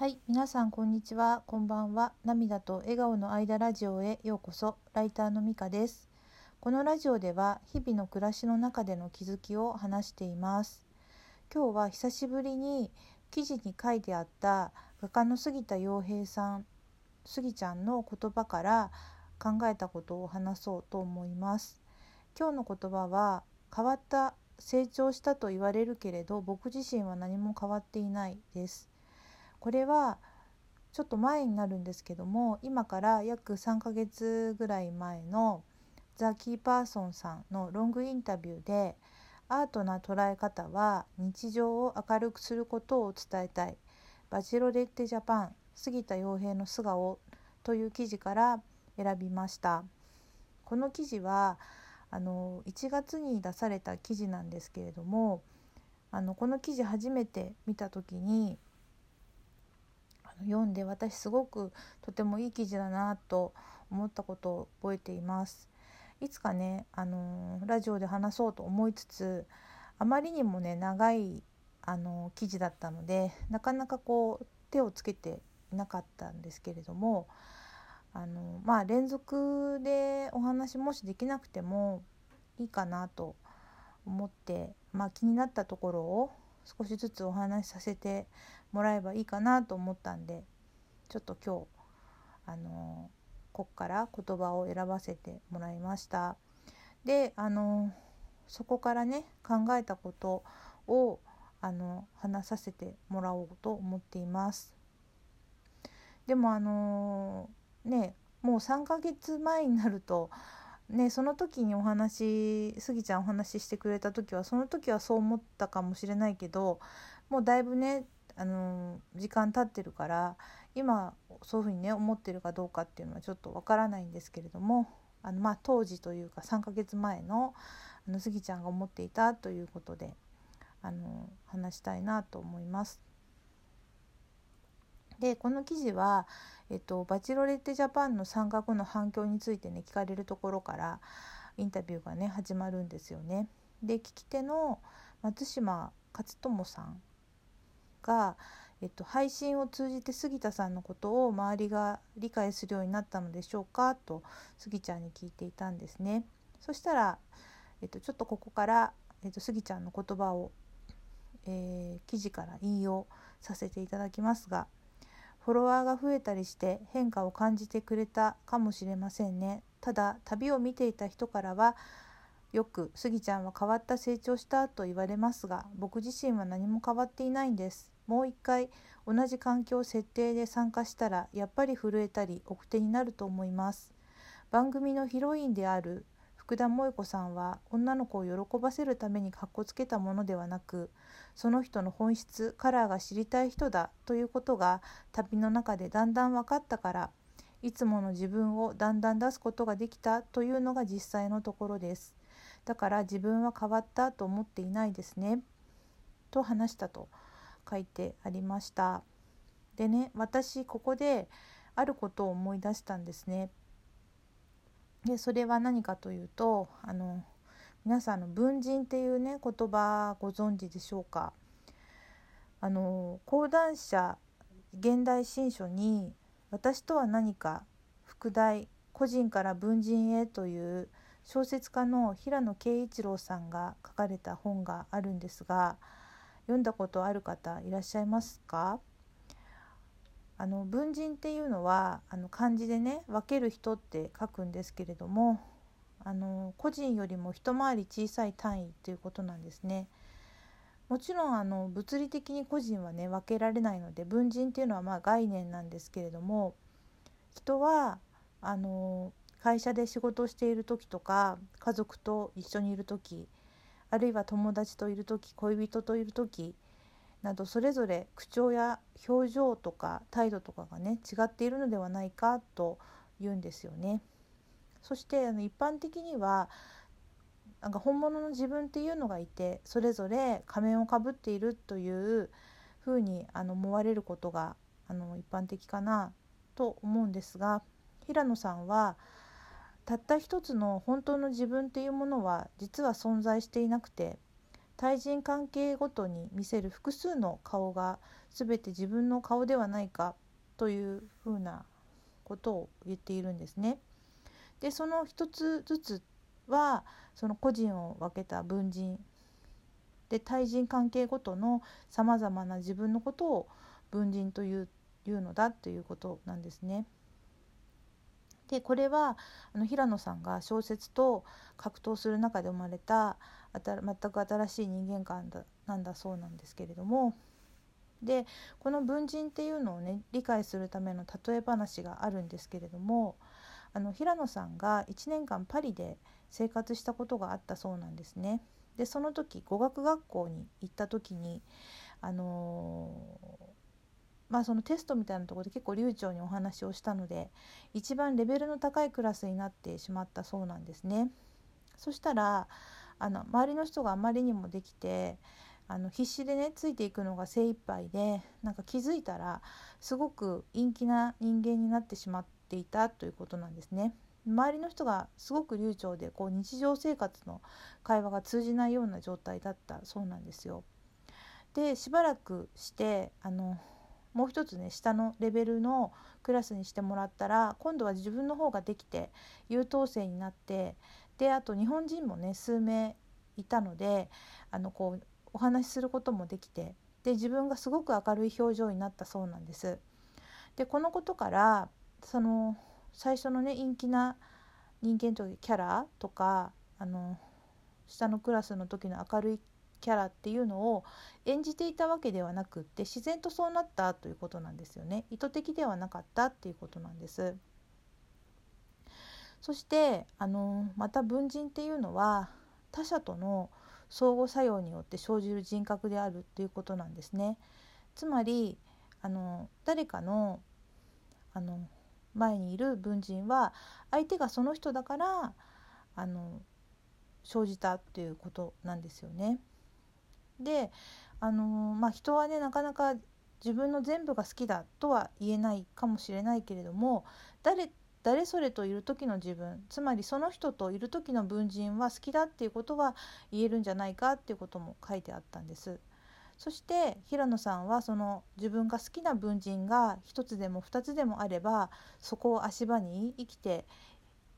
はい、皆さんこんにちは、こんばんは。涙と笑顔の間ラジオへようこそ。ライターのみかです。このラジオでは日々の暮らしの中での気づきを話しています。今日は久しぶりに記事に書いてあった画家の杉田洋平さん、杉ちゃんの言葉から考えたことを話そうと思います。今日の言葉は変わった成長したと言われるけれど僕自身は何も変わっていないです。これはちょっと前になるんですけども今から約3ヶ月ぐらい前のザ・キーパーソンさんのロングインタビューでアートな捉え方は日常を明るくすることを伝えたい。バチロレッテジャパン杉田洋平の素顔という記事から選びました。この記事はあの1月に出された記事なんですけれどもあのこの記事初めて見た時に読んで私すごくとてもいい記事だなと思ったことを覚えています。いつかね、あのラジオで話そうと思いつつあまりにもね長い、あの記事だったのでなかなかこう手をつけていなかったんですけれどもあのまあ連続でお話もしできなくてもいいかなと思って、まあ、気になったところを少しずつお話しさせてもらえばいいかなと思ったんでちょっと今日あのこっから言葉を選ばせてもらいました。であのそこからね考えたことをあの話させてもらおうと思っています。でもあのねもう3ヶ月前になるとね、その時にお話スギちゃんお話ししてくれた時はその時はそう思ったかもしれないけどもうだいぶねあの時間経ってるから今そういうふうにね思ってるかどうかっていうのはちょっとわからないんですけれどもあの、まあ、当時というか3ヶ月前のあのスギちゃんが思っていたということであの話したいなと思います。でこの記事は、えっと、バチロレッテジャパンの参加後の反響についてね聞かれるところからインタビューがね始まるんですよね。で聞き手の松島勝友さんが、えっと、配信を通じて杉田さんのことを周りが理解するようになったのでしょうかと杉ちゃんに聞いていたんですね。そしたら、えっと、ちょっとここから、えっと、杉ちゃんの言葉を、えー、記事から引用させていただきますがフォロワーが増えたりして変化を感じてくれたかもしれませんね。ただ旅を見ていた人からはよく「スギちゃんは変わった成長した」と言われますが僕自身は何も変わっていないんです。もう一回同じ環境設定で参加したらやっぱり震えたり奥手になると思います。番組のヒロインである福田萌子さんは女の子を喜ばせるためにかっこつけたものではなくその人の本質カラーが知りたい人だということが旅の中でだんだん分かったからいつもの自分をだんだん出すことができたというのが実際のところです。だから自分は変わったと思っていないですねと話したと書いてありました。でね私ここであることを思い出したんですね。でそれは何かというとあの皆さんの文人っていうね言葉ご存知でしょうか？あの講談社現代新書に「私とは何か副題個人から文人へ」という小説家の平野啓一郎さんが書かれた本があるんですが読んだことある方いらっしゃいますか？あの文人っていうのはあの漢字でね分ける人って書くんですけれどもあの個人よりも一回り小さい単位ということなんですね。もちろんあの物理的に個人はね分けられないので文人っていうのはまあ概念なんですけれども人はあの会社で仕事をしている時とか家族と一緒にいる時あるいは友達といる時恋人といる時などそれぞれ口調や表情とか態度とかがね違っているのではないかと言うんですよね。そしてあの一般的にはなんか本物の自分っていうのがいてそれぞれ仮面をかぶっているというふうにあの思われることがあの一般的かなと思うんですが平野さんはたった一つの本当の自分っていうものは実は存在していなくて対人関係ごとに見せる複数の顔が全て自分の顔ではないかというふうなことを言っているんですね。でその一つずつはその個人を分けた文人で対人関係ごとのさまざまな自分のことを文人といういうのだということなんですね。でこれはあの平野さんが小説と格闘する中で生まれた全く新しい人間観だなんだそうなんですけれどもでこの文人っていうのをね理解するための例え話があるんですけれどもあの平野さんが1年間パリで生活したことがあったそうなんですね。でその時語学学校に行った時にあのー、まあそのテストみたいなところで結構流暢にお話をしたので一番レベルの高いクラスになってしまったそうなんですね。そしたらあの周りの人があまりにもできてあの必死でねついていくのが精一杯でなんか気づいたらすごく陰気な人間になってしまっていたということなんですね。周りの人がすごく流暢でこう日常生活の会話が通じないような状態だったそうなんですよ。でしばらくしてあのもう一つね下のレベルのクラスにしてもらったら今度は自分の方ができて優等生になってであと日本人もね数名いたのであのこうお話しすることもできてで自分がすごく明るい表情になったそうなんです。でこのことからその最初のね陰気な人間とキャラとかあの下のクラスの時の明るいキャラっていうのを演じていたわけではなくって自然とそうなったということなんですよね意図的ではなかったっていうことなんです。そしてあのまた文人っていうのは他者との相互作用によって生じる人格であるっていうことなんですね。つまりあの誰かのあの前にいる文人は相手がその人だからあの生じたっていうことなんですよね。であのまあ人はねなかなか自分の全部が好きだとは言えないかもしれないけれども誰誰それといる時の自分つまりその人といる時の文人は好きだっていうことは言えるんじゃないかっていうことも書いてあったんです。そして平野さんはその自分が好きな文人が一つでも二つでもあればそこを足場に生きて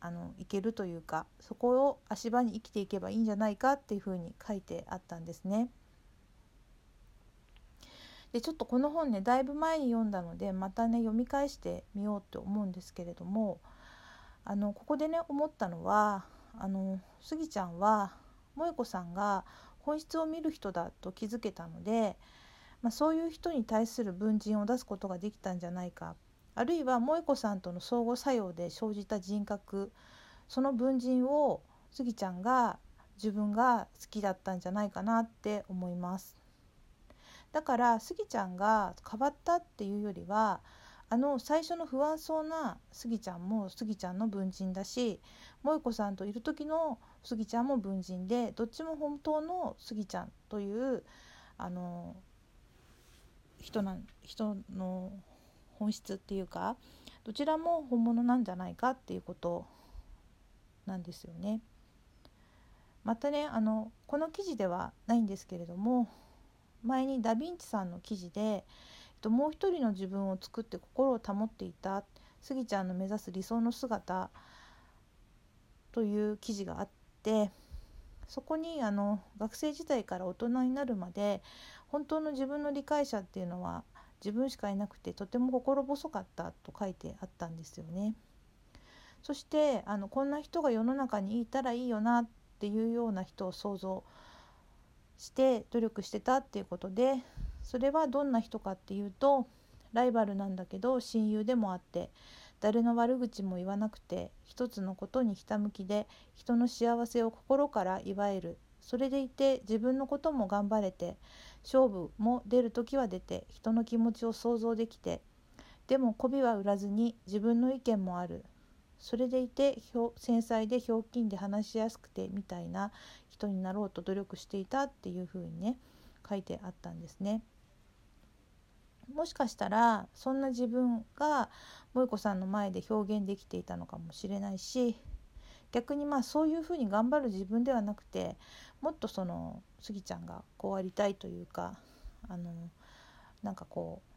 あのいけるというかそこを足場に生きていけばいいんじゃないかっていうふうに書いてあったんですね。でちょっとこの本ねだいぶ前に読んだのでまたね読み返してみようと思うんですけれどもあのここでね思ったのはあのスギちゃんは萌子さんが本質を見る人だと気づけたので、まあ、そういう人に対する文人を出すことができたんじゃないかあるいは萌子さんとの相互作用で生じた人格その文人をスギちゃんが自分が好きだったんじゃないかなって思います。だからスギちゃんが変わったっていうよりはあの最初の不安そうなスギちゃんもスギちゃんの文人だし萌子さんといる時のスギちゃんも文人でどっちも本当のスギちゃんというあの人な人の本質っていうかどちらも本物なんじゃないかっていうことなんですよね。またねあのこの記事ではないんですけれども前にダ・ヴィンチさんの記事でもう一人の自分を作って心を保っていたスギちゃんの目指す理想の姿という記事があってそこにあの学生時代から大人になるまで本当の自分の理解者っていうのは自分しかいなくてとても心細かったと書いてあったんですよね。そしてあのこんな人が世の中にいたらいいよなっていうような人を想像して努力してたっていうことでそれはどんな人かっていうとライバルなんだけど親友でもあって誰の悪口も言わなくて一つのことにひたむきで人の幸せを心から祝える。それでいて自分のことも頑張れて勝負も出る時は出て人の気持ちを想像できてでも媚びは売らずに自分の意見もある。それでいて繊細でひょうきんで話しやすくてみたいな人になろうと努力していたっていうふうにね書いてあったんですね。もしかしたらそんな自分が萌子さんの前で表現できていたのかもしれないし逆にまあそういうふうに頑張る自分ではなくてもっとそのスギちゃんがこうありたいというかあのなんかこう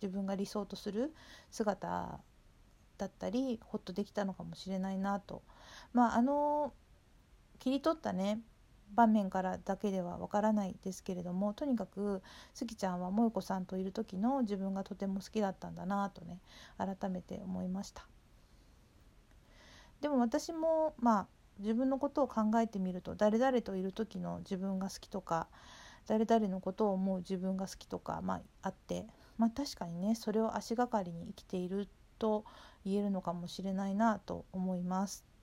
自分が理想とする姿だったりほっとできたのかもしれないなとまああの切り取ったね場面からだけではわからないですけれどもとにかくスギちゃんは萌子さんといる時の自分がとても好きだったんだなとね改めて思いましたでも私もまあ自分のことを考えてみると誰々といる時の自分が好きとか誰々のことを思う自分が好きとか、まあ、あってまあ確かにねそれを足がかりに生きていると言えるのかもしれないなと思います。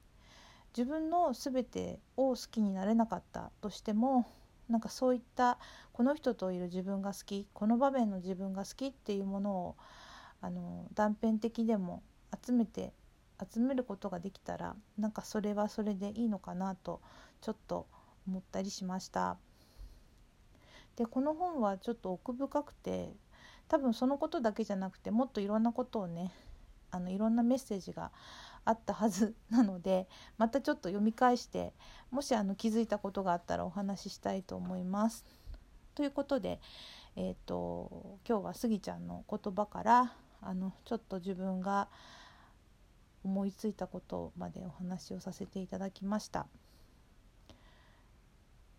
自分の全てを好きになれなかったとしてもなんかそういったこの人といる自分が好きこの場面の自分が好きっていうものをあの断片的でも集めて集めることができたらなんかそれはそれでいいのかなとちょっと思ったりしました。でこの本はちょっと奥深くて多分そのことだけじゃなくてもっといろんなことをねあのいろんなメッセージがあったはず なのでまたちょっと読み返してもしあの気づいたことがあったらお話ししたいと思います。ということで、えーと、今日はスギちゃんの言葉からあのちょっと自分が思いついたことまでお話をさせていただきました。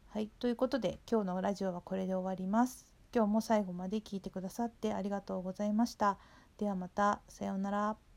はい、ということで今日のラジオはこれで終わります。今日も最後まで聞いてくださってありがとうございました。ではまたさようなら。